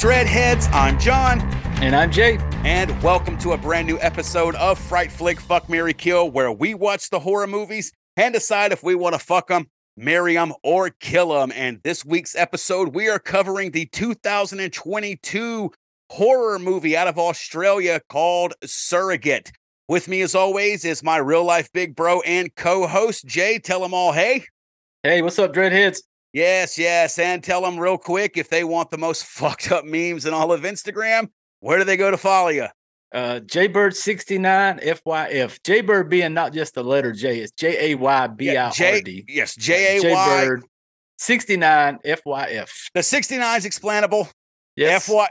Dreadheads? I'm John. And I'm Jay. And welcome to a brand new episode of Fright Flick Fuck Mary Kill, where we watch the horror movies and decide if we want to fuck them, marry them, or kill them. And this week's episode, we are covering the 2022 horror movie out of Australia called Surrogate. With me, as always, is my real life big bro and co host, Jay. Tell them all, hey. Hey, what's up, Dreadheads? Yes, yes. And tell them real quick if they want the most fucked up memes in all of Instagram, where do they go to follow you? Uh, Jaybird69 FYF. Jaybird being not just the letter J, it's J A Y B I R D. Yes, J A Y. Jaybird 69 FYF. The 69 is explainable. Yes. FY,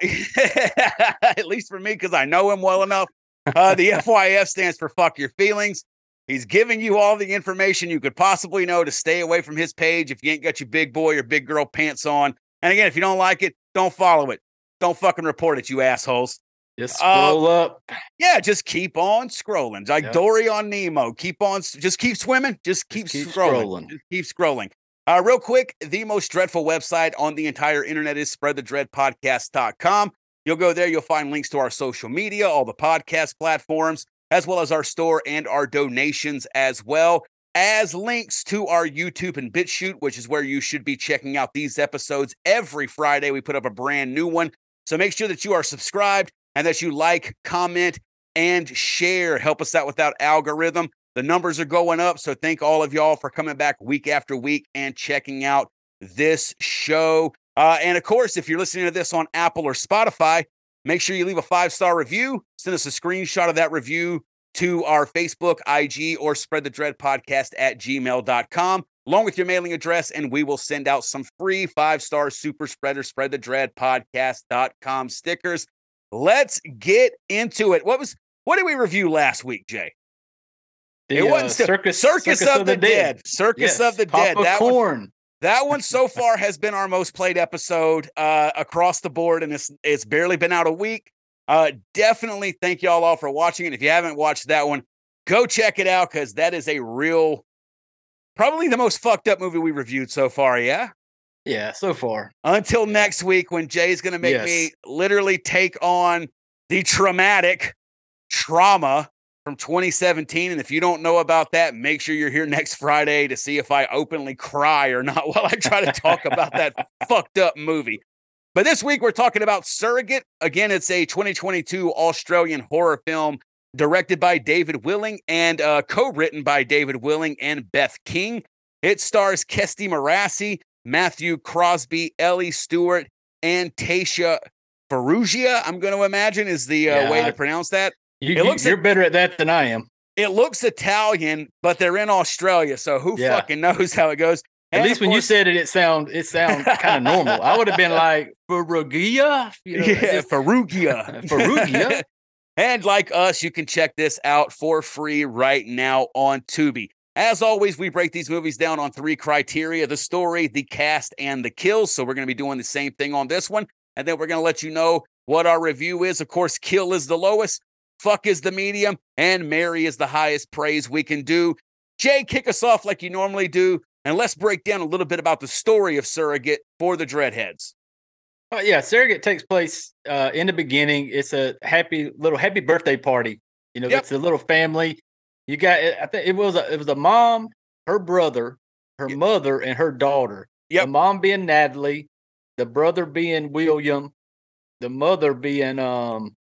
at least for me, because I know him well enough. Uh, the FYF stands for fuck your feelings. He's giving you all the information you could possibly know to stay away from his page if you ain't got your big boy or big girl pants on. And again, if you don't like it, don't follow it. Don't fucking report it, you assholes. Just scroll uh, up. Yeah, just keep on scrolling. Like yep. Dory on Nemo. Keep on, just keep swimming. Just keep, just keep scrolling. scrolling. Just keep scrolling. Uh, real quick, the most dreadful website on the entire internet is spreadthedreadpodcast.com. You'll go there, you'll find links to our social media, all the podcast platforms, as well as our store and our donations as well, as links to our YouTube and BitChute, which is where you should be checking out these episodes every Friday. We put up a brand new one. So make sure that you are subscribed and that you like, comment, and share. Help us out with that algorithm. The numbers are going up. So thank all of y'all for coming back week after week and checking out this show. Uh, and of course, if you're listening to this on Apple or Spotify, make sure you leave a five star review. Send us a screenshot of that review to our Facebook, IG, or spread the dread podcast at gmail.com, along with your mailing address, and we will send out some free five star super spreader, spread the dread podcast.com stickers. Let's get into it. What was what did we review last week, Jay? The, it wasn't uh, circus, circus, circus of, of, the, dead. dead. Circus yes, of the Dead. That corn. One, that one so far has been our most played episode uh, across the board, and it's it's barely been out a week. Uh, definitely thank y'all all for watching it. If you haven't watched that one, go check it out because that is a real, probably the most fucked up movie we reviewed so far. Yeah. Yeah, so far. Until next week when Jay's going to make yes. me literally take on the traumatic trauma from 2017. And if you don't know about that, make sure you're here next Friday to see if I openly cry or not while I try to talk about that fucked up movie. But this week we're talking about Surrogate. Again, it's a 2022 Australian horror film directed by David Willing and uh, co-written by David Willing and Beth King. It stars Kirsty Morassi, Matthew Crosby, Ellie Stewart, and Tasha Ferrugia. I'm going to imagine is the uh, yeah, way to pronounce that. You, it looks you're better at that than I am. It looks Italian, but they're in Australia, so who yeah. fucking knows how it goes? At least when course, you said it, it sound it sound kind of normal. I would have been like Ferrugia, you know, yeah, Ferrugia, Ferrugia. and like us, you can check this out for free right now on Tubi. As always, we break these movies down on three criteria the story, the cast, and the kills. So we're going to be doing the same thing on this one. And then we're going to let you know what our review is. Of course, kill is the lowest, fuck is the medium, and Mary is the highest praise we can do. Jay, kick us off like you normally do and let's break down a little bit about the story of Surrogate for the Dreadheads. Uh, yeah, Surrogate takes place uh, in the beginning. It's a happy little happy birthday party. You know, yep. it's a little family. You got, I think it was a, it was a mom, her brother, her yep. mother, and her daughter. Yep. The mom being Natalie, the brother being William, the mother being um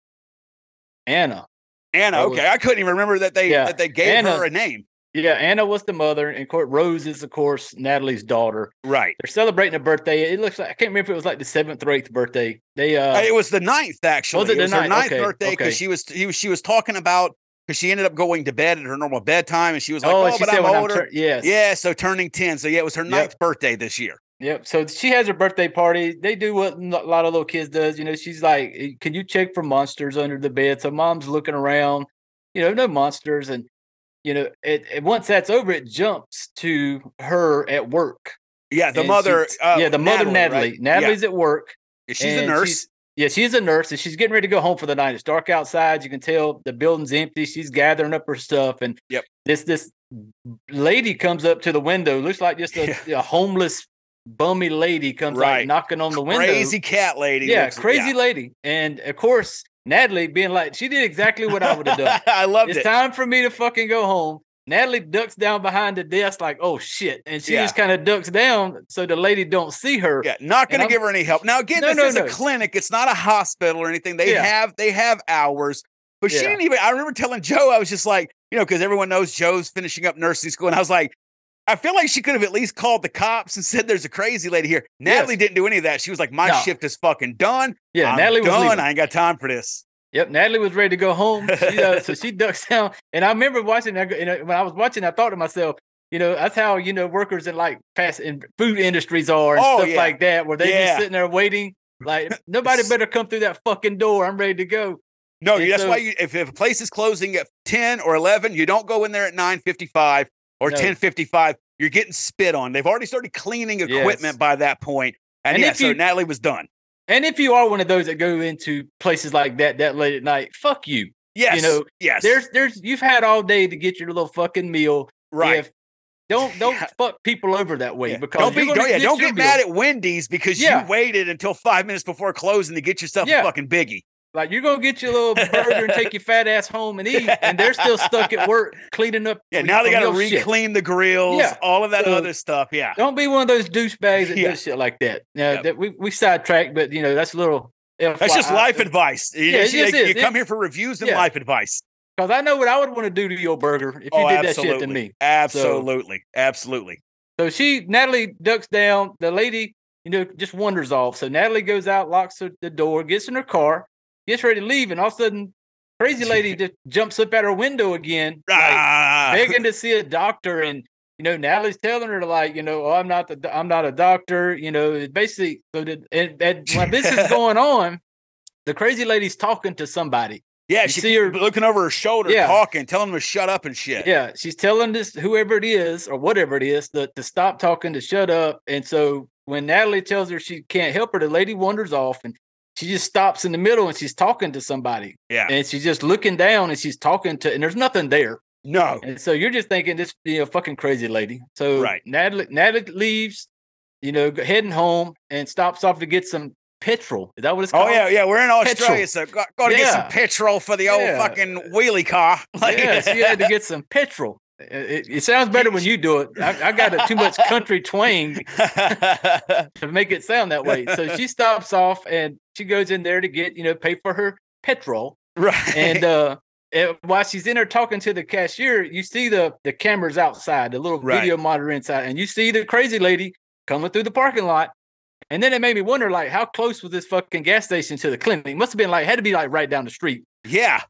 Anna. Anna. okay, was, I couldn't even remember that they yeah, that they gave Anna, her a name. Yeah, Anna was the mother, and Rose is, of course, Natalie's daughter. Right. They're celebrating a birthday. It looks like I can't remember if it was like the seventh or eighth birthday. They uh, it was the ninth actually. Was it, it was ninth? her ninth okay. birthday because okay. she was he was she was talking about because she ended up going to bed at her normal bedtime, and she was like, "Oh, oh she but I'm older." Tur- yes. Yeah, so turning ten. So yeah, it was her ninth yep. birthday this year. Yep. So she has her birthday party. They do what a lot of little kids does. You know, she's like, "Can you check for monsters under the bed?" So mom's looking around. You know, no monsters, and you know, it, it, once that's over, it jumps to her at work. Yeah, the and mother. Uh, yeah, the mother Natalie. Right? Natalie's yeah. at work. She's a nurse. She's, yeah, she's a nurse, and she's getting ready to go home for the night. It's dark outside. You can tell the building's empty. She's gathering up her stuff, and yep. this this lady comes up to the window. Looks like just a, yeah. a homeless bummy lady comes right. like knocking on the crazy window. Crazy cat lady. Yeah, looks, crazy yeah. lady. And of course, Natalie being like, she did exactly what I would have done. I loved it's it. It's time for me to fucking go home. Natalie ducks down behind the desk like, oh shit. And she yeah. just kind of ducks down so the lady don't see her. Yeah, not gonna give her any help. Now again, no, this no, is no. a clinic, it's not a hospital or anything. They yeah. have they have hours. But yeah. she didn't even I remember telling Joe, I was just like, you know, because everyone knows Joe's finishing up nursing school. And I was like, I feel like she could have at least called the cops and said there's a crazy lady here. Natalie yes. didn't do any of that. She was like, My shift is fucking done. Yeah, I'm Natalie done. was done. I ain't got time for this. Yep, Natalie was ready to go home. She, uh, so she ducks down, and I remember watching. that. And when I was watching, I thought to myself, you know, that's how you know workers in like fast in food industries are and oh, stuff yeah. like that, where they yeah. just sitting there waiting. Like nobody better come through that fucking door. I'm ready to go. No, and that's so, why you, if, if a place is closing at ten or eleven, you don't go in there at nine fifty five or no. ten fifty five. You're getting spit on. They've already started cleaning equipment yes. by that point. And, and yeah, so you, Natalie was done. And if you are one of those that go into places like that that late at night, fuck you. Yes. You know, yes. There's there's you've had all day to get your little fucking meal. Right. If, don't don't yeah. fuck people over that way yeah. because don't be don't, yeah, don't get mad at Wendy's because you waited until five minutes before closing to get yourself a fucking biggie. Like you're gonna get your little burger and take your fat ass home and eat, and they're still stuck at work cleaning up. Yeah, now they gotta re-clean the grills, yeah. all of that so other stuff. Yeah, don't be one of those douchebags that yeah. does shit like that. Yep. that we we sidetracked, but you know that's a little. That's just life advice. You, yeah, you, you come here for reviews and yeah. life advice. Because I know what I would want to do to your burger if you oh, did absolutely. that shit to me. Absolutely. So, absolutely. So she, Natalie ducks down. The lady, you know, just wanders off. So Natalie goes out, locks the door, gets in her car, gets ready to leave. And all of a sudden, crazy lady just jumps up at her window again, ah. like, begging to see a doctor. And you know, Natalie's telling her to like, you know, oh, I'm not the, I'm not a doctor. You know, basically, so that and, and when this is going on, the crazy lady's talking to somebody. Yeah, you she see her looking over her shoulder, yeah. talking, telling them to shut up and shit. Yeah, she's telling this whoever it is or whatever it is to, to stop talking, to shut up. And so when Natalie tells her she can't help her, the lady wanders off and she just stops in the middle and she's talking to somebody. Yeah, and she's just looking down and she's talking to, and there's nothing there. No. And so you're just thinking this, you know, fucking crazy lady. So right. Natalie, Natalie leaves, you know, heading home and stops off to get some petrol. Is that what it's oh, called? Oh yeah, yeah. We're in Australia, petrol. so got, got to yeah. get some petrol for the old yeah. fucking wheelie car. yeah, so you had to get some petrol. It, it, sounds better when you do it. I, I got too much country twang to make it sound that way. So she stops off and she goes in there to get, you know, pay for her petrol. Right. And uh and while she's in there talking to the cashier, you see the the cameras outside, the little right. video monitor inside, and you see the crazy lady coming through the parking lot. And then it made me wonder, like, how close was this fucking gas station to the clinic? Must have been like had to be like right down the street. Yeah,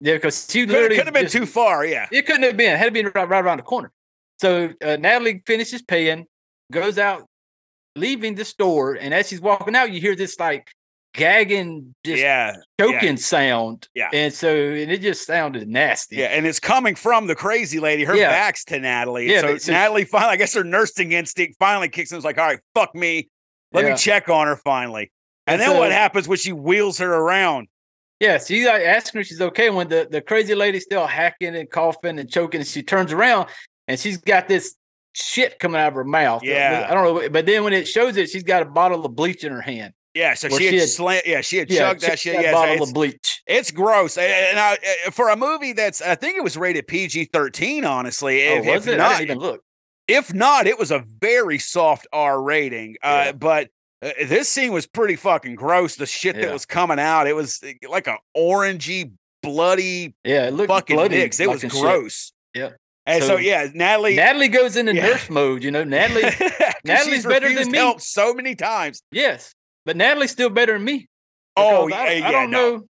yeah, because she could, literally couldn't have been just, too far. Yeah, it couldn't have been. It had to be right, right around the corner. So uh, Natalie finishes paying, goes out, leaving the store, and as she's walking out, you hear this like gagging, just yeah, choking yeah. sound. Yeah. And so and it just sounded nasty. Yeah, and it's coming from the crazy lady. Her yeah. back's to Natalie. Yeah, so, so Natalie finally, I guess her nursing instinct finally kicks in. It's like, all right, fuck me. Let yeah. me check on her finally. And, and then so, what happens when she wheels her around? Yeah, she's like asking her she's okay when the, the crazy lady's still hacking and coughing and choking, and she turns around and she's got this shit coming out of her mouth. Yeah. I don't know. But then when it shows it, she's got a bottle of bleach in her hand. Yeah, so she had, she had slant. Yeah, she had yeah, chugged that shit. Yeah, bottle of bleach. It's gross. And I, uh, for a movie that's, I think it was rated PG thirteen. Honestly, oh, if, was if it? Not, even look. If not, it was a very soft R rating. Uh. But uh, this scene was pretty fucking gross. The shit yeah. that was coming out, it was eh, like a orangey, bloody, yeah, it looked fucking bloody dicks. It was gross. Shit. Yeah. And so, so, yeah, Natalie Natalie goes into yeah. nurse mode, you know. Natalie Natalie's better than me. Help so many times. Yes. But Natalie's still better than me. Oh yeah, I, yeah, I don't no. know.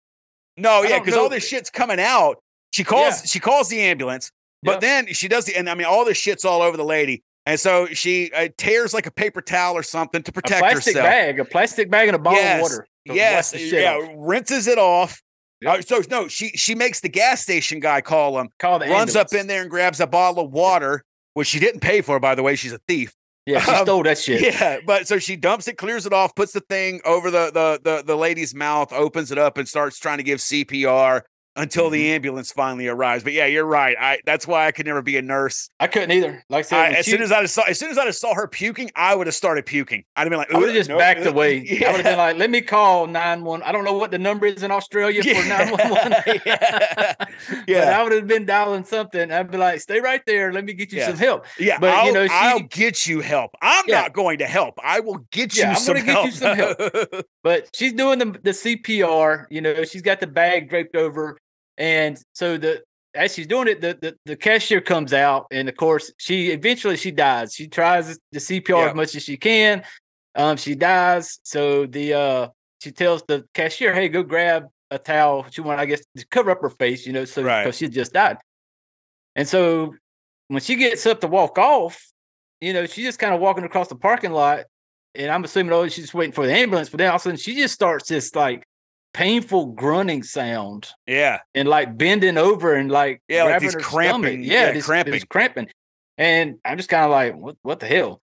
No, yeah, because all this shit's coming out. She calls yeah. she calls the ambulance, but yep. then she does the and I mean all this shit's all over the lady. And so she uh, tears like a paper towel or something to protect a plastic herself. bag, a plastic bag, and a bottle yes, of water. Yes, yeah, off. rinses it off. Yep. Uh, so no, she she makes the gas station guy call him. Call the runs ambulance. up in there and grabs a bottle of water, which she didn't pay for. By the way, she's a thief. Yeah, she um, stole that shit. Yeah, but so she dumps it, clears it off, puts the thing over the, the the the lady's mouth, opens it up, and starts trying to give CPR. Until Mm-hmm. the ambulance finally arrives. But yeah, you're right. I that's why I could never be a nurse. I couldn't either. Like I said, I, as she- soon as I saw as soon as I saw her puking, I would have started puking. I'd have been like, I would have just nope, backed ugh." away. I would have been like, let me call nine one. I don't know what the number is in Australia for 911. Yeah. But Yeah. I would have been dialing something. I'd be like, stay right there. Let me get you Yeah. some help. Yeah, But, I'll, you know, she- I'll get you help. I'm Yeah. not going to help. I will get you Yeah, I'm some gonna get you some help. But she's doing the, the CPR. You know, she's got the bag draped over. And so the as she's doing it, the, the, the cashier comes out. And of course, she eventually she dies. She tries the CPR Yeah. as much as she can. Um, she dies. So the uh she tells the cashier, hey, go grab a towel. She wanted, I guess, to cover up her face, you know, so Right. because she just died. And so when she gets up to walk off, you know, she's just kind of walking across the parking lot. And I'm assuming, oh, she's just waiting for the ambulance. But then all of a sudden, she just starts this like painful grunting sound yeah, and like bending over and like Yeah, like these cramping- stomach. yeah, Yeah, this, cramping. This cramping. And I'm just kind of like, what, what the hell?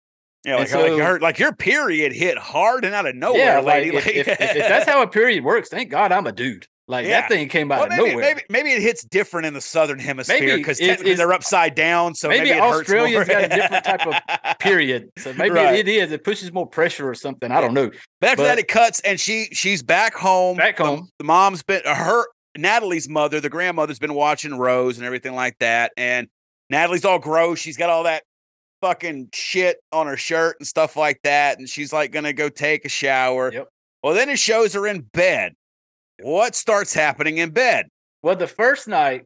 yeah, like, like, so- her, like your period hit hard and out of nowhere, yeah, like lady. if, if, if, if that's how a period works, thank God I'm a dude. Like Yeah. that thing came out well, of maybe, nowhere. maybe maybe it hits different in the southern hemisphere because technically they're upside down, so maybe, maybe it hurts Australia's got a different type of period. So maybe Right. it is. It pushes more pressure or something. I don't know. But after that, it cuts, and she she's back home. Back home. The, mom's been uh, her Natalie's mother, the grandmother's been watching Rose and everything like that, and Natalie's all gross. She's got all that fucking shit on her shirt and stuff like that, and she's like gonna go take a shower. Yep. Well, then it shows her in bed. What starts happening in bed? Well, the first night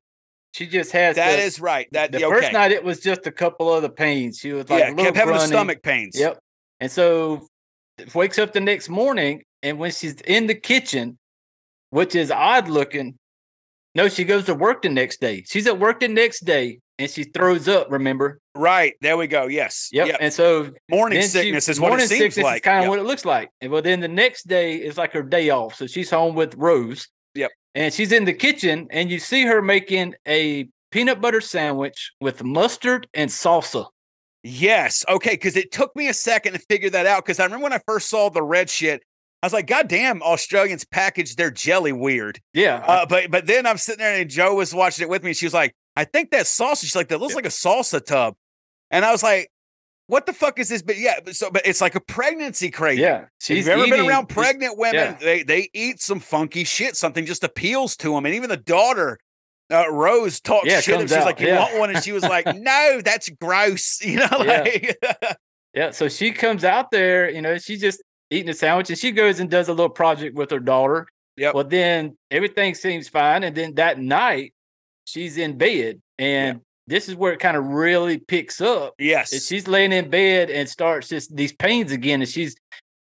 she just has That the, is right. That the yeah, first night it was just a couple of the pains. She was like yeah, kept having stomach pains. Yep. And so wakes up the next morning, and when she's in the kitchen, which is odd looking, no, she goes to work the next day. She's at work the next day, and she throws up. Remember? Right. There we go. Yes. Yep. And so Morning then she- sickness is what morning it seems sickness like. is kind of Yep. what it looks like. And well, then the next day is like her day off, so she's home with Rose. Yep. And she's in the kitchen, and you see her making a peanut butter sandwich with mustard and salsa. Yes. Okay. Because it took me a second to figure that out. Because I remember when I first saw the red shit, I was like, God damn, Australians package their jelly weird. Yeah. Uh, but but then I'm sitting there and Joe was watching it with me. And she was like, I think that sausage like, that looks like a salsa tub. And I was like, what the fuck is this? But yeah, so but it's like a pregnancy craving. yeah. If She's you've ever been around pregnant women, yeah. they they eat some funky shit. Something just appeals to them. And even the daughter, uh, Rose, talks Yeah, shit. And she's out, like, "You yeah. want one?" And she was like, "No, that's gross." You know, Yeah. like Yeah, so she comes out there, you know, she's just eating a sandwich and she goes and does a little project with her daughter. Yeah. Well, then everything seems fine. And then that night, she's in bed. And this is where it kind of really picks up. yes, she's laying in bed and starts just these pains again. And she's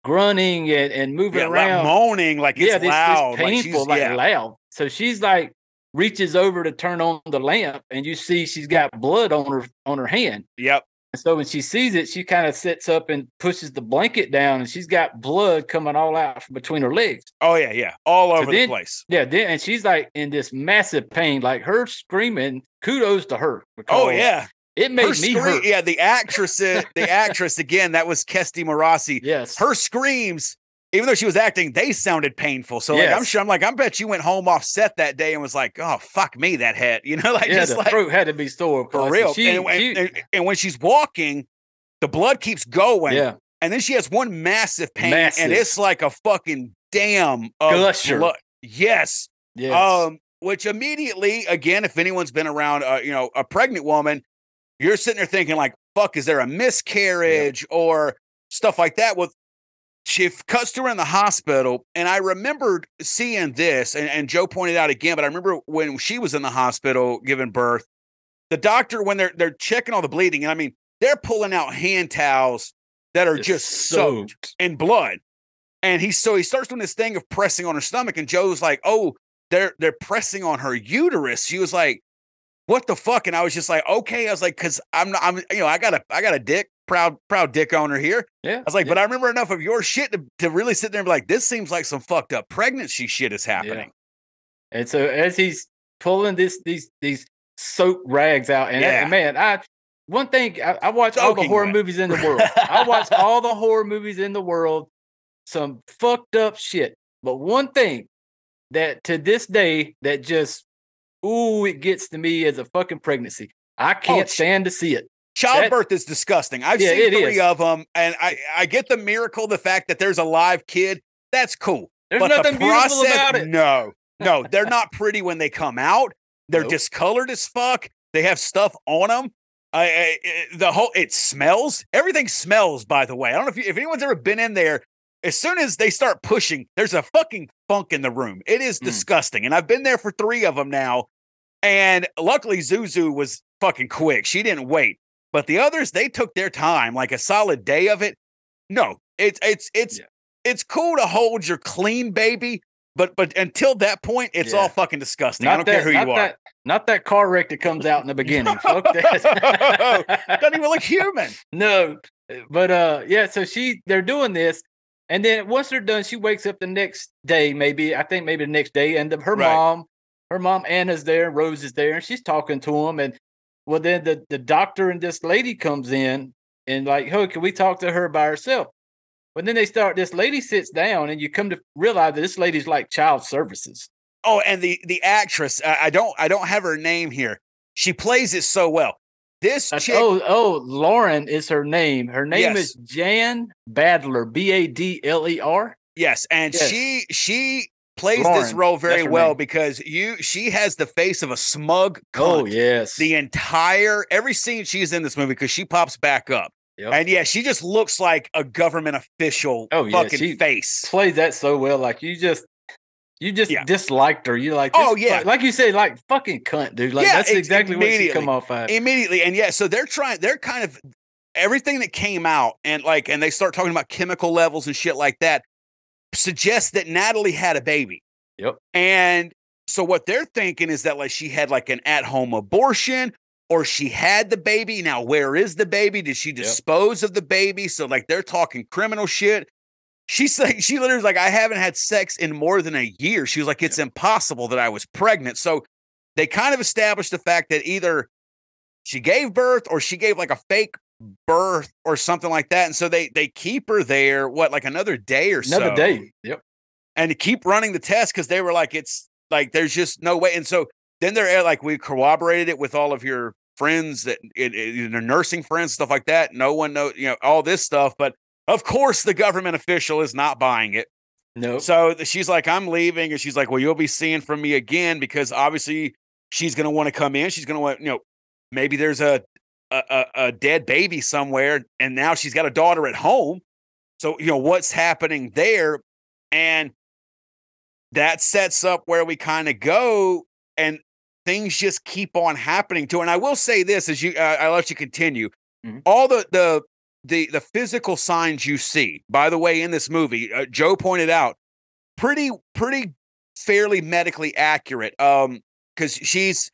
grunting and, and moving yeah, like around. moaning like it's yeah, this, loud, this like painful, like, yeah. loud. So she's like reaches over to turn on the lamp and you see she's got blood on her on her hand. Yep. And so when she sees it, she kind of sits up and pushes the blanket down, and she's got blood coming all out from between her legs. Oh yeah, yeah, all over the then- place. Yeah, then and she's like in this massive pain, like her screaming. Kudos to her. Oh yeah, it made her me scream- hurt. Yeah, the actress, the actress again. That was Kestie Morassi. Yes, Her screams, even though she was acting, they sounded painful. So like, I'm sure, I'm like, I bet you went home off set that day and was like, oh fuck me, that head. You know, like yeah, just the like throat had to be sore for real. She, and, and- she- and- and when she's walking, the blood keeps going. yeah, And then she has one massive pain, Massive. and it's like a fucking dam of blood. Yes. yes, Um, which immediately, again, if anyone's been around, uh, you know, a pregnant woman, you're sitting there thinking like, "Fuck, is there a miscarriage or stuff like that?" Well, she f- cuts to her in the hospital, and I remembered seeing this, and, and Joe pointed out again, but I remember when she was in the hospital giving birth, the doctor when they're they're checking all the bleeding, and I mean, they're pulling out hand towels that are just, soaked in blood. And he so he starts doing this thing of pressing on her stomach, and Joe's like, "Oh, they're they're pressing on her uterus." She was like, "What the fuck?" And I was just like, "Okay." I was like, "Cause I'm not, I'm you know I got a I got a dick, proud proud dick owner here." yeah. I was like, "But I remember enough of your shit to to really sit there and be like, this seems like some fucked up pregnancy shit is happening." And so as he's pulling this these these soap rags out, and, Yeah. and man, I one thing I, I watch all the horror wet. movies in the world. I watch all the horror movies in the world, some fucked up shit. But one thing that to this day that just ooh, it gets to me as a fucking pregnancy. I oh, can't oh, stand to see it. Childbirth that, is disgusting. I've yeah, seen three is. of them, and I I get the miracle, the fact that there's a live kid. That's cool. There's but nothing the process, beautiful about it. No, no, they're not pretty when they come out. They're nope. discolored as fuck. They have stuff on them. I, I, the whole it smells. Everything smells. By the way, I don't know if you, if anyone's ever been in there. As soon as they start pushing, there's a fucking funk in the room. It is mm. disgusting, and I've been there for three of them now. And luckily, Zuzu was fucking quick. She didn't wait. But the others, they took their time, like a solid day of it. No, it's it's it's yeah. it's cool to hold your clean baby, but but until that point, it's yeah. all fucking disgusting. Not I don't that, care who you that, are. Not that car wreck that comes out in the beginning. Fuck that. Doesn't even look human. No, but uh, yeah. So she, they're doing this, and then once they're done, she wakes up the next day, maybe I think maybe the next day, and the, her right. mom, her mom Anna's there, Rose is there, and she's talking to him, and well, then the the doctor and this lady comes in, and like, hey, can we talk to her by herself? But then they start. This lady sits down, and you come to realize that this lady's like child services. Oh, and the the actress, I don't I don't have her name here. She plays it so well. This chick, oh oh Lauren is her name. Her name yes. is Jane Badler, B A D L E R. Yes, and yes. she she plays Lauren, this role very well because you she has the face of a smug oh yes the entire every scene she's in this movie because she pops back up Yep. And yeah, she just looks like a government official oh, fucking yeah. face. Plays that so well. Like you just you just yeah. disliked her. You like, oh yeah, like you said, like fucking cunt, dude. Like yeah, that's exactly what she come off at. Immediately, and yeah, so they're trying. They're kind of everything that came out, and like, and they start talking about chemical levels and shit like that. Suggests that Natalie had a baby. Yep. And so what they're thinking is that like she had like an at-home abortion or she had the baby. Now, where is the baby? Did she dispose yep. of the baby? So, like, they're talking criminal shit. She's like, she literally like, I haven't had sex in more than a year. She was like, it's yep. impossible that I was pregnant. So, they kind of established the fact that either she gave birth or she gave like a fake birth or something like that. And so they they keep her there, what, like another day or another so. Another day. Yep. And to keep running the test because they were like, it's like there's just no way. And so then they're eh, like, we corroborated it with all of your friends that eh, eh, it, it, nursing friends, stuff like that. No one knows, you know, all this stuff. But of course, the government official is not buying it. No. So she's like, I'm leaving. And she's like, Well, you'll be seeing from me again because obviously she's going to want to come in. She's going to want, you know, maybe there's a, a, a dead baby somewhere. And now she's got a daughter at home. So, you know, what's happening there? And that sets up where we kind of go. And things just keep on happening to her. And I will say this as you, uh, I'll let you continue. Mm-hmm. All the, the, the, the physical signs you see, by the way, in this movie, uh, Joe pointed out, pretty, pretty fairly medically accurate. Um, cause she's,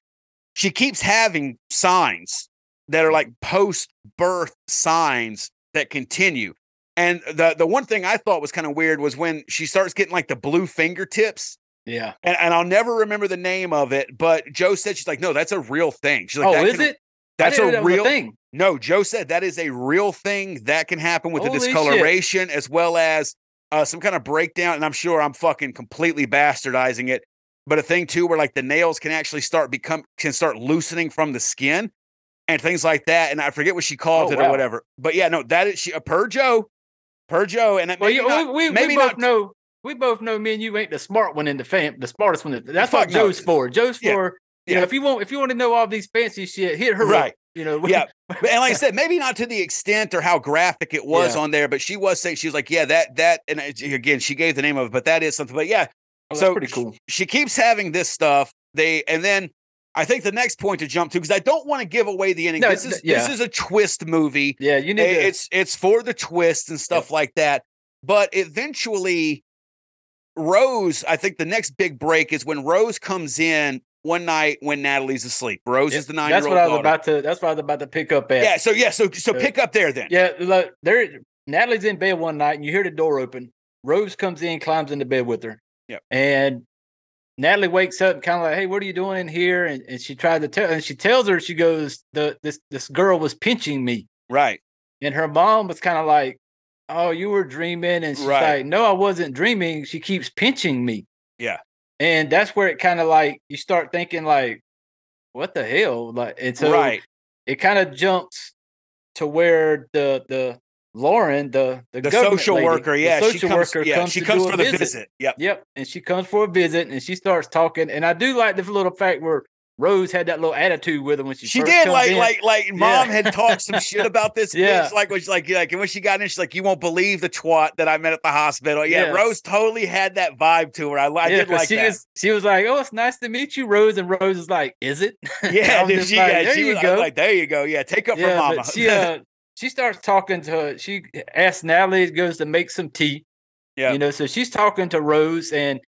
she keeps having signs that are like post birth signs that continue. And the the one thing I thought was kind of weird was when she starts getting like the blue fingertips. Yeah. And, and I'll never remember the name of it, but Joe said she's like, no, that's a real thing. She's like, oh, is can, it? That's a real thing. No, Joe said that is a real thing that can happen with Holy the discoloration shit. as well as uh, some kind of breakdown. And I'm sure I'm fucking completely bastardizing it, but a thing too where like the nails can actually start become can start loosening from the skin and things like that. And I forget what she called oh, it wow. or whatever. But yeah, no, that is she uh, per Joe, per Joe, and well, you, not, we, we, maybe we both not, know we both know me and you ain't the smart one in the fam, the smartest one. That's what Joe's for. Joe's yeah. for you yeah. know if you want if you want to know all these fancy shit, hit her right. Up, you know, yeah. and like I said, maybe not to the extent or how graphic it was yeah. on there, but she was saying she was like, yeah, that that, and again, she gave the name of it, but that is something. But yeah, oh, so pretty cool. She, she keeps having this stuff. They and then I think the next point to jump to because I don't want to give away the ending. No, this is yeah. this is a twist movie. Yeah, you need. It's to... it's for the twist and stuff like that. But eventually, Rose, I think the next big break is when Rose comes in one night when Natalie's asleep. Rose is the nine. That's what I was daughter. about to. That's what I was about to pick up at. Yeah. So yeah. So so uh, pick up there then. Yeah. Look, there. Natalie's in bed one night, and you hear the door open. Rose comes in, climbs into bed with her. Yeah. And Natalie wakes up, and kind of like, "Hey, what are you doing in here?" And, and she tried to tell, and she tells her, she goes, "the this this girl was pinching me." Right. And her mom was kind of like, oh, you were dreaming. And she's right. like, no, I wasn't dreaming. She keeps pinching me. Yeah. And that's where it kind of like, you start thinking like, what the hell? Like, and so right. it kind of jumps to where the the Lauren, the the, the social lady, worker, yeah, social she comes, worker yeah, comes she comes for the visit. visit. Yep, yep, and she comes for a visit, and she starts talking, and I do like the little fact where Rose had that little attitude with her when she she did like in. like like mom had talked some shit about this yeah bitch. like when she like like and when she got in she's like you won't believe the twat that I met at the hospital yeah Yes. Rose totally had that vibe to her I, I yeah, did like she that was she was like, "Oh, it's nice to meet you, Rose," and Rose is like, "Is it?" yeah dude, she, like, yeah there she you was, go. like there you go yeah take up for mama she uh she starts talking to her. She asks Natalie goes to make some tea. Yeah. you know, so she's talking to Rose and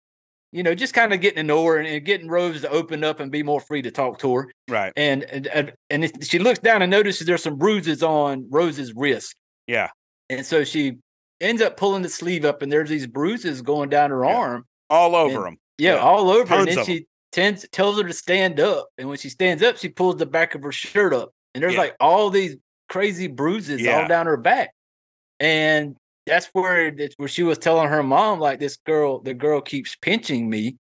you know just kind of getting to know her and, and getting Rose to open up and be more free to talk to her. right And and and, it- she looks down and notices there's some bruises on Rose's wrist. yeah And so she ends up pulling the sleeve up, and there's these bruises going down her Yeah. arm. all over And- him Yeah, Yeah, all over. tons And then she tends tells her to stand up. And when she stands up, she pulls the back of her shirt up. And there's Yeah. like all these crazy bruises Yeah. all down her back. And that's where that's where she was telling her mom, like, this girl, the girl keeps pinching me.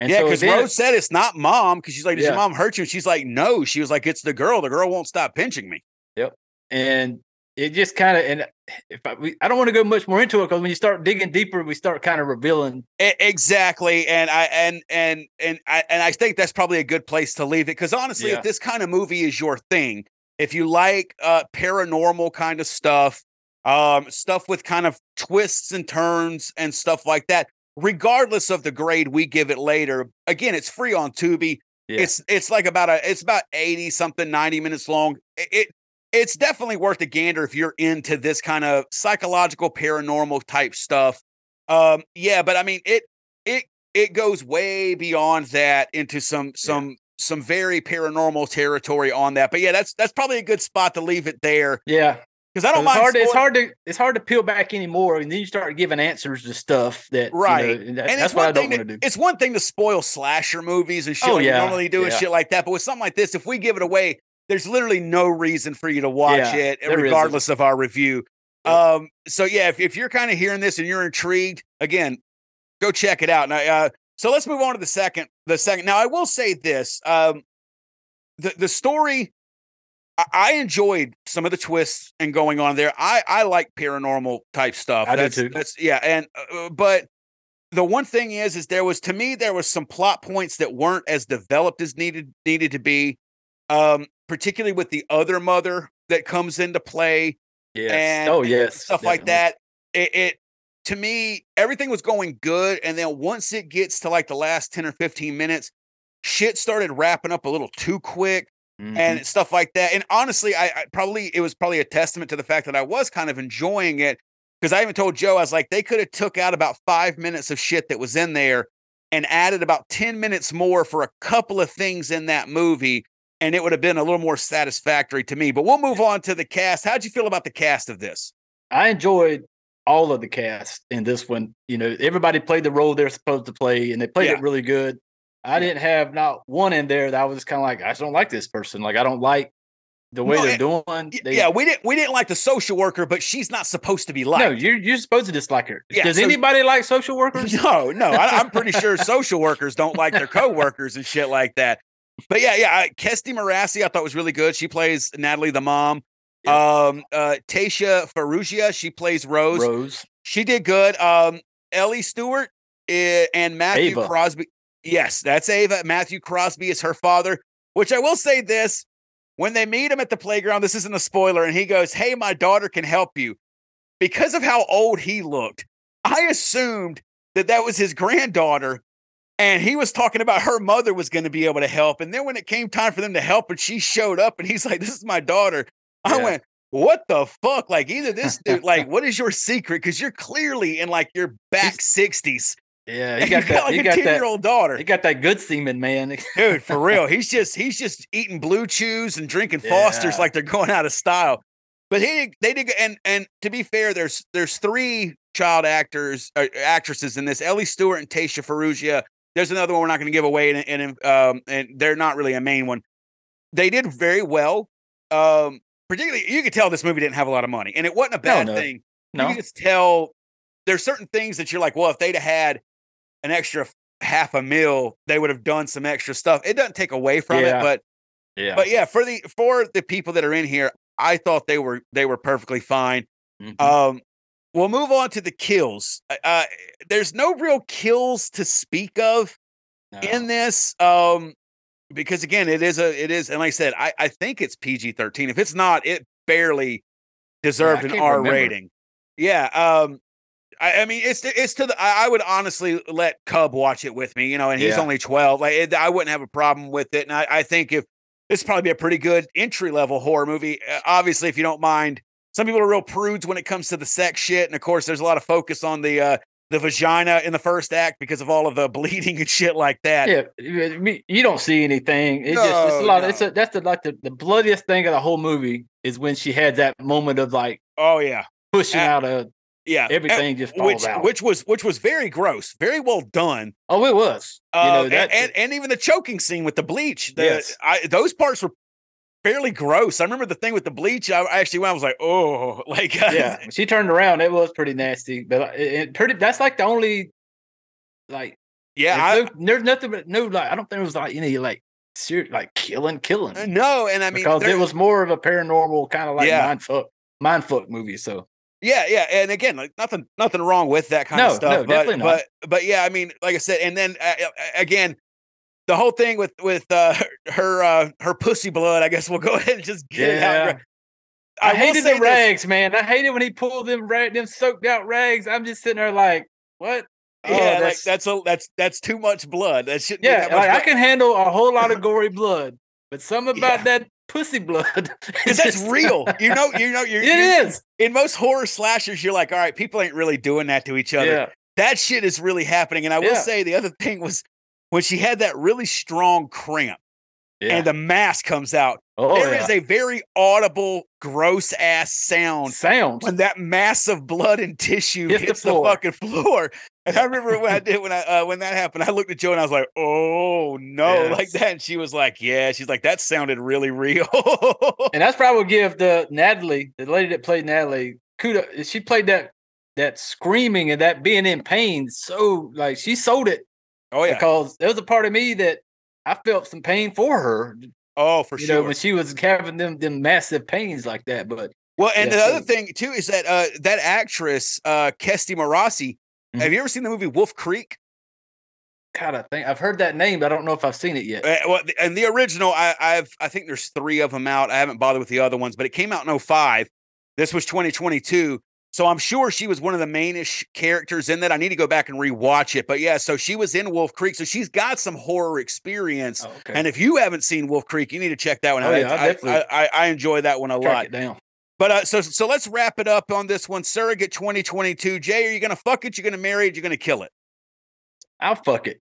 And yeah because then- Rose said it's not mom because she's like does your mom hurt you and she's like no she was like it's the girl the girl won't stop pinching me Yep. and it just kind of and if I, we, I don't want to go much more into it because when you start digging deeper, we start kind of revealing. Exactly and i and and and i and i think that's probably a good place to leave it because honestly Yeah. if this kind of movie is your thing if you like uh paranormal kind of stuff um stuff with kind of twists and turns and stuff like that regardless of the grade we give it later again it's free on tubi. Yeah. it's it's like about a it's about 80 something 90 minutes long. It, it it's definitely worth a gander if you're into this kind of psychological paranormal type stuff. Um yeah but i mean it it it goes way beyond that into some some some very paranormal territory on that but yeah that's that's probably a good spot to leave it there Yeah, because I don't it's mind hard. It's hard to it's hard to peel back anymore, and then you start giving answers to stuff that you Right. know, and that- and that's what I don't want to, do. it's one thing to spoil slasher movies and shit Oh, like yeah, you normally do and shit like that but with something like this if we give it away there's literally no reason for you to watch Yeah, it there isn't. regardless of our review um so yeah if, if you're kind of hearing this and you're intrigued again go check it out now uh so let's move on to the second the second now i will say this um the the story I, I enjoyed some of the twists and going on there i i like paranormal type stuff I do too. that's yeah and uh, but the one thing is is there was to me there was some plot points that weren't as developed as needed needed to be um particularly with the other mother that comes into play Yes. and oh yes. stuff like that it, it to me everything was going good and then once it gets to like the last 10 or 15 minutes shit started wrapping up a little too quick Mhm. and stuff like that. And honestly, I, I probably it was probably a testament to the fact that I was kind of enjoying it because I even told Joe I was like they could have took out about five minutes of shit that was in there and added about ten minutes more for a couple of things in that movie, and it would have been a little more satisfactory to me. But we'll move on to the cast. How'd you feel about the cast of this? I enjoyed all of the cast in this one. You know, everybody played the role they're supposed to play, and they played Yeah. it really good. I didn't have not one in there that I was kind of like, I just don't like this person. Like, I don't like the way No, they're doing. They, yeah, we didn't we didn't like the social worker, but she's not supposed to be like. no, you're you're supposed to dislike her. Yeah, Does so- anybody like social workers? No, no, I, I'm pretty sure social workers don't like their coworkers and shit like that. But yeah, yeah, Kestie Morassi I thought was really good. She plays Natalie the mom. Um, uh, Tasha Ferrugia, she plays Rose. Rose. She did good. Um, Ellie Stewart eh, and Matthew Ava. Crosby. Yes, that's Ava. Matthew Crosby is her father. Which I will say this: when they meet him at the playground, this isn't a spoiler, and he goes, "Hey, my daughter can help you." Because of how old he looked, I assumed that that was his granddaughter, and he was talking about her mother was going to be able to help. And then when it came time for them to help, and she showed up, and he's like, "This is my daughter," I Yeah. went, what the fuck? Like either this dude, like, what is your secret? Because you're clearly in like your back sixties. Yeah, You he got, got that. like He a got that year old daughter, He got that good semen, man. dude. For real, he's just he's just eating blue chews and drinking Fosters like they're going out of style. But he they did, and and to be fair, there's there's three child actors uh, actresses in this: Ellie Stewart and Tasha Ferrugia. There's another one we're not going to give away, and and um and they're not really a main one. They did very well. Um, particularly, you could tell this movie didn't have a lot of money, and it wasn't a bad no. thing. No, You can just tell there's certain things that you're like, well, if they'd have had an extra half a mil, they would have done some extra stuff. It doesn't take away from Yeah. it, but Yeah. But yeah, for the for the people that are in here, I thought they were they were perfectly fine. Mm-hmm. Um, we'll move on to the kills. Uh, uh, there's no real kills to speak of no. in this. Um, because again, it is a it is, and like I said, I, I think it's PG 13. If it's not, it barely deserved yeah, an R remember. rating. Yeah. Um, I, I, mean, it's it's to the. I, I, would honestly let Cub watch it with me, you know, and he's yeah. only twelve. Like it, I wouldn't have a problem with it, and I, I think if this probably be a pretty good entry level horror movie. Uh, obviously, if you don't mind, some people are real prudes when it comes to the sex shit, and of course, there's a lot of focus on the uh, the vagina in the first act because of all of the bleeding and shit like that. Yeah, you don't see anything. It's no, just it's a lot. No. Of, it's a, that's the like the, the bloodiest thing of the whole movie is when she had that moment of like, oh yeah, pushing At, out a yeah, everything just falls which, out. Which was which was very gross, very well done. Oh, it was. Uh, you know, that, and, and, and even the choking scene with the bleach. The, yes. I, those parts were fairly gross. I remember the thing with the bleach. I actually went, I was like, oh, like yeah. She turned around. It was pretty nasty, but it, it pretty. That's like the only like yeah. There's, I, no, there's nothing but no like I don't think it was like any like serious like killing killing. Uh, no, and I mean because it was more of a paranormal kind of like yeah. mind fuck mind fuck movie. So yeah, yeah, and again, like nothing, nothing wrong with that kind no, of stuff. No, but, not. but, but yeah, I mean, like I said, and then uh, again, the whole thing with with uh, her uh, her pussy blood. I guess we'll go ahead and just get yeah. it out. I, I hated the rags, this. man. I hated when he pulled them rag, them soaked out rags. I'm just sitting there like, what? Oh, yeah, that's, like that's a that's that's too much blood. That should yeah. like, I can handle a whole lot of gory blood, but something about yeah. that pussy blood. Because that's real. You know, you know, you're, it you're, is. In most horror slashers, you're like, all right, people ain't really doing that to each other. Yeah. That shit is really happening. And I will yeah. say the other thing was when she had that really strong cramp yeah. and the mask comes out. Oh, there yeah. is a very audible, gross ass sound. Sound when that mass of blood and tissue hits, hits the, the, fucking floor. And I remember when I did when I uh, when that happened, I looked at Joe and I was like, "Oh no!" Yes. Like that. And she was like, "Yeah." She's like, "That sounded really real." and that's probably would give the Natalie, the lady that played Natalie, kudos. She played that that screaming and that being in pain. So like she sold it. Oh yeah, because there was a part of me that I felt some pain for her. Oh, for you sure. Know, when she was having them them massive pains like that, but well, and yeah, the so. other thing too is that uh that actress uh Kestie Morassi Mm-hmm. Have you ever seen the movie Wolf Creek? God, I think I've heard that name, but I don't know if I've seen it yet. Uh, well, and the original, I, I've I think there's three of them out. I haven't bothered with the other ones, but it came out in 05. This was 2022. So I'm sure she was one of the mainish characters in that. I need to go back and rewatch it. But yeah, so she was in Wolf Creek. So she's got some horror experience. Oh, okay. And if you haven't seen Wolf Creek, you need to check that one out. Yeah, I, I, I, I, enjoy that one a Track lot. It down. But uh, so so let's wrap it up on this one. Surrogate 2022. Jay, are you gonna fuck it? You're gonna marry it? You're gonna kill it? I'll fuck it.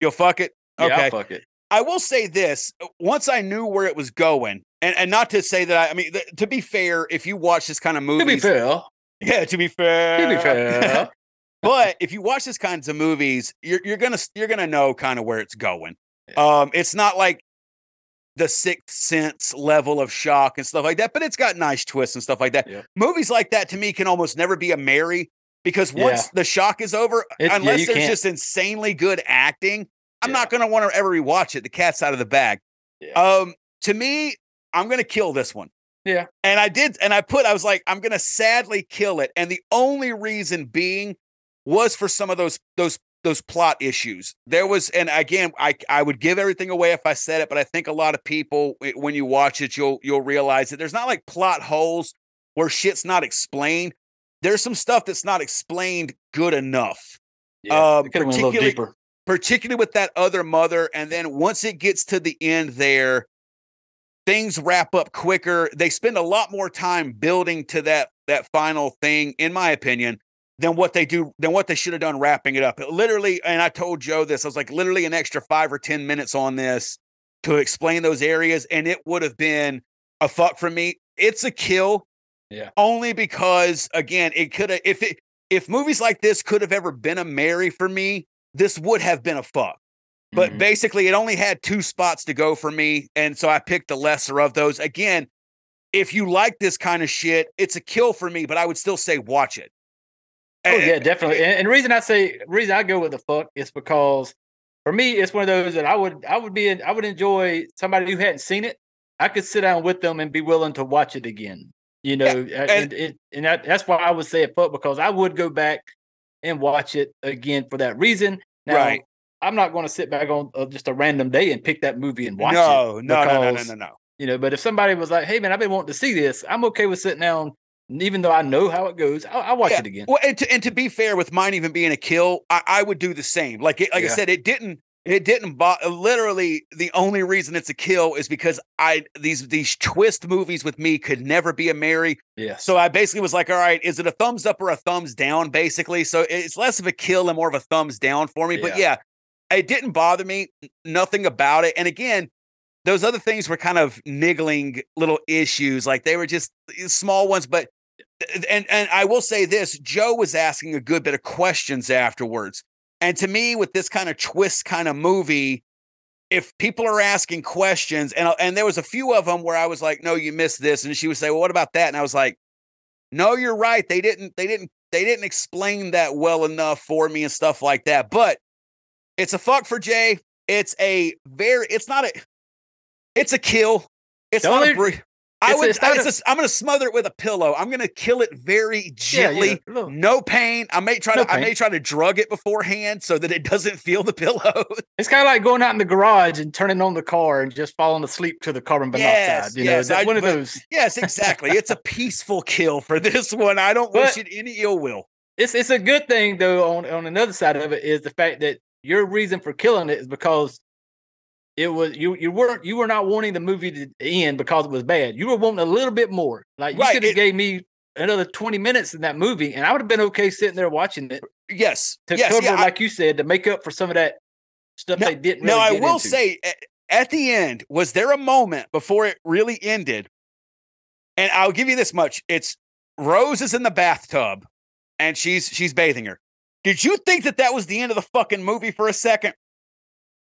You'll fuck it? Okay. Yeah, I'll fuck it. I will say this: once I knew where it was going, and, and not to say that I, I mean, th- to be fair, if you watch this kind of movie, to be fair, yeah, to be fair, to be fair. but if you watch this kinds of movies, you're you're gonna you're gonna know kind of where it's going. Yeah. Um, it's not like the sixth sense level of shock and stuff like that, but it's got nice twists and stuff like that. Yeah. Movies like that to me can almost never be a Mary because once yeah. the shock is over, it, unless yeah, there's can't. just insanely good acting, I'm not going to want to ever rewatch it. The cat's out of the bag. Um, to me, I'm going to kill this one. Yeah. And I did, and I put, I was like, I'm going to sadly kill it. And the only reason being was for some of those those those plot issues. There was, and again, I I would give everything away if I said it, but I think a lot of people, when you watch it, you'll you'll realize that there's not like plot holes where shit's not explained. There's some stuff that's not explained good enough. Yeah, uh, particularly, particularly with that other mother, and then once it gets to the end, there things wrap up quicker. They spend a lot more time building to that that final thing, in my opinion than what they do than what they should have done wrapping it up. Literally, and I told Joe this, I was like, literally an extra five or ten minutes on this to explain those areas, and it would have been a fuck for me. It's a kill. Yeah. Only because again, it could have if it if movies like this could have ever been a Mary for me, this would have been a fuck. But mm-hmm. basically, it only had two spots to go for me. And so I picked the lesser of those. Again, if you like this kind of shit, it's a kill for me, but I would still say watch it. Oh yeah, definitely. And, and reason I say reason I go with the fuck is because for me, it's one of those that I would I would be in, I would enjoy somebody who hadn't seen it. I could sit down with them and be willing to watch it again. You know, yeah, and, and, and that, that's why I would say it fuck because I would go back and watch it again for that reason. Now, right. I'm not going to sit back on uh, just a random day and pick that movie and watch no, it. No, no, no, no, no, no. You know, but if somebody was like, "Hey, man, I've been wanting to see this," I'm okay with sitting down even though I know how it goes, I'll, I'll watch yeah. it again. Well, and to, and to be fair, with mine even being a kill, I, I would do the same. Like it, like yeah. I said, it didn't it didn't bo- literally the only reason it's a kill is because I these these twist movies with me could never be a Mary. Yeah. So I basically was like, all right, is it a thumbs up or a thumbs down? Basically, so it's less of a kill and more of a thumbs down for me. Yeah. But yeah, it didn't bother me. Nothing about it. And again, those other things were kind of niggling little issues, like they were just eh, small ones, but eh, eh, and and I will say this, Joe was asking a good bit of questions afterwards. And to me, with this kind of twist kind of movie, if people are asking questions, and uh, and there was a few of them where I was like, "No, you missed this," and she would say, "Well, what about that?" And I was like, "No, you're right. They didn't. They didn't. They didn't explain that well enough for me and stuff like that." But it's a fuck for Jay. It's a very. It's not a. It's a kill. It's not a. Br- I would. I, a, I'm going to smother it with a pillow. I'm going to kill it very gently. Yeah, yeah. No pain. I may try no to. Pain. I may try to drug it beforehand so that it doesn't feel the pillow. It's kind of like going out in the garage and turning on the car and just falling asleep to the carbon monoxide. Yes, you know, yes, I, one of those. Yes, exactly. it's a peaceful kill for this one. I don't but wish it any ill will. It's it's a good thing though. On on another side of it is the fact that your reason for killing it is because it was you you weren't you were not wanting the movie to end because it was bad. You were wanting a little bit more. Like you right. could have gave me another 20 minutes in that movie and I would have been okay sitting there watching it. Yes. To yes, cover, yeah, like I, you said, to make up for some of that stuff now, they didn't really Now I will into. say at the end, was there a moment before it really ended? And I'll give you this much. It's Rose is in the bathtub and she's she's bathing her. Did you think that that was the end of the fucking movie for a second?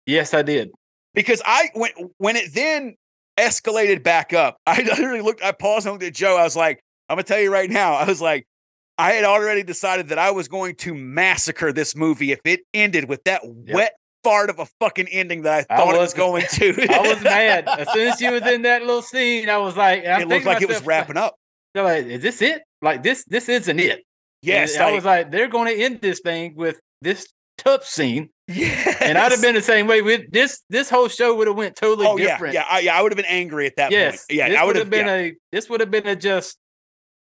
Yes, I did because I when when it then escalated back up, I literally looked, I paused and looked at Joe. I was like, I'm gonna tell you right now, I was like, I had already decided that I was going to massacre this movie if it ended with that yep. wet fart of a fucking ending that I thought I was, it was going to. I was mad as soon as she was in that little scene. I was like, it looked like myself, it was wrapping up. They're like, is this it? Like this, this isn't it. Yes, I was like, they're going to end this thing with this tub scene yeah, and I'd have been the same way. With this, this whole show would have went totally oh, different. Yeah, yeah, I, yeah. I would have been angry at that yes, point. Yeah, I would have been yeah. a. This would have been a just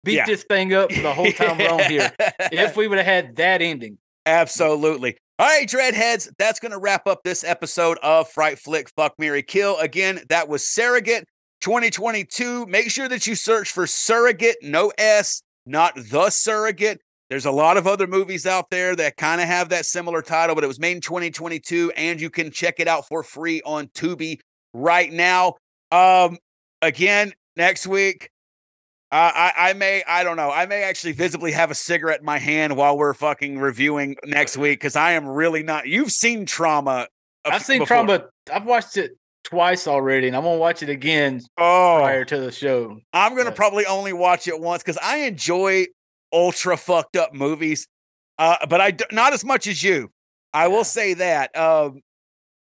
beat yeah. this thing up for the whole time we're on here. If we would have had that ending. Absolutely. All right, Dreadheads, that's going to wrap up this episode of Fright Flick Fuck Mary Kill. Again, that was Surrogate 2022. Make sure that you search for Surrogate, no S, not The Surrogate. There's a lot of other movies out there that kind of have that similar title, but it was made in 2022, and you can check it out for free on Tubi right now. Um, again, next week, uh, I, I may, I don't know, I may actually visibly have a cigarette in my hand while we're fucking reviewing next week because I am really not. You've seen Trauma. I've seen before. Trauma. I've watched it twice already, and I'm gonna watch it again oh, prior to the show. I'm gonna but. probably only watch it once because I enjoy ultra fucked up movies, uh, but I not as much as you. I will say that. Um,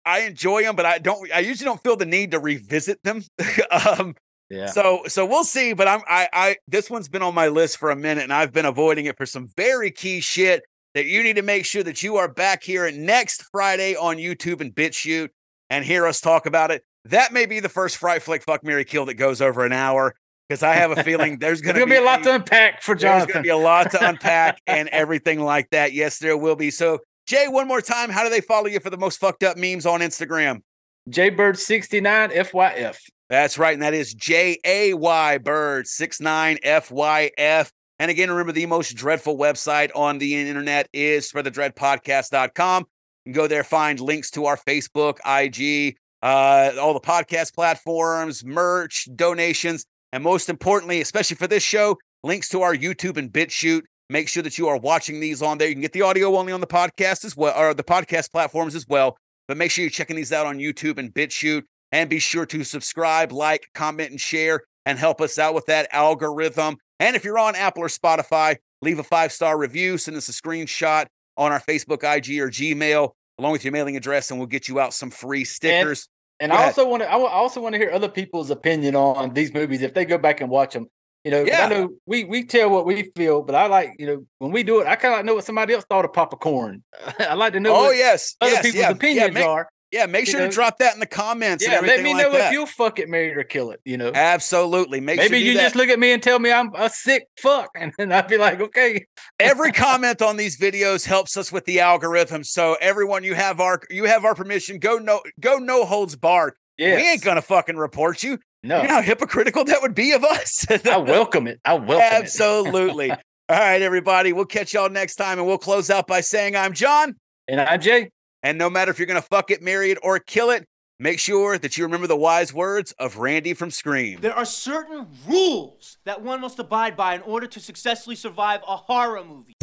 I enjoy them, but I don't. I usually don't feel the need to revisit them. um, yeah. So so we'll see. But I'm I I this one's been on my list for a minute, and I've been avoiding it for some very key shit that you need to make sure that you are back here next Friday on YouTube and BitChute and hear us talk about it. That may be the first Fright Flick Fuck Mary Kill that goes over an hour because I have a feeling there's going to be, be, a lot to unpack for Jonathan. There's going to be a lot to unpack and everything like that. Yes, there will be. So, Jay, one more time, how do they follow you for the most fucked up memes on Instagram? Jaybird69 FYF. That's right. And that is J A Y Bird 69 FYF. And again, remember the most dreadful website on the internet is spreadthedreadpodcast.com. You can go there, find links to our Facebook, IG, uh, all the podcast platforms, merch, donations. And most importantly, especially for this show, links to our YouTube and BitChute. Make sure that you are watching these on there. You can get the audio only on the podcast as well, or the podcast platforms as well. But make sure you're checking these out on YouTube and BitChute. And be sure to subscribe, like, comment, and share, and help us out with that algorithm. And if you're on Apple or Spotify, leave a five star review, send us a screenshot on our Facebook, IG, or Gmail. along with your mailing address, and we'll get you out some free stickers. And, I also want to, I also want to hear other people's opinion on these movies if they go back and watch them. You know, yeah. I know we we tell what we feel, but I like you know when we do it, I kind of like know what somebody else thought of popcorn. I like to know. Oh yes, other yes, people's yeah, opinions yeah, make, are. Yeah, make sure know? to drop that in the comments. Yeah, let me like know that. if you'll fuck it, marry or kill it. You know, absolutely. Make maybe sure you that. just look at me and tell me I'm a sick fuck, and then I'd be like, okay. Every comment on these videos helps us with the algorithm. So everyone, you have our you have our permission. Go no go no holds barred. Yeah, we ain't gonna fucking report you. No, you know how hypocritical that would be of us. I welcome it. I welcome Absolutely. it. Absolutely. All right, everybody. We'll catch y'all next time, and we'll close out by saying I'm John. And I'm Jay. And no matter if you're going to fuck it, marry it, or kill it, make sure that you remember the wise words of Randy from Scream. There are certain rules that one must abide by in order to successfully survive a horror movie.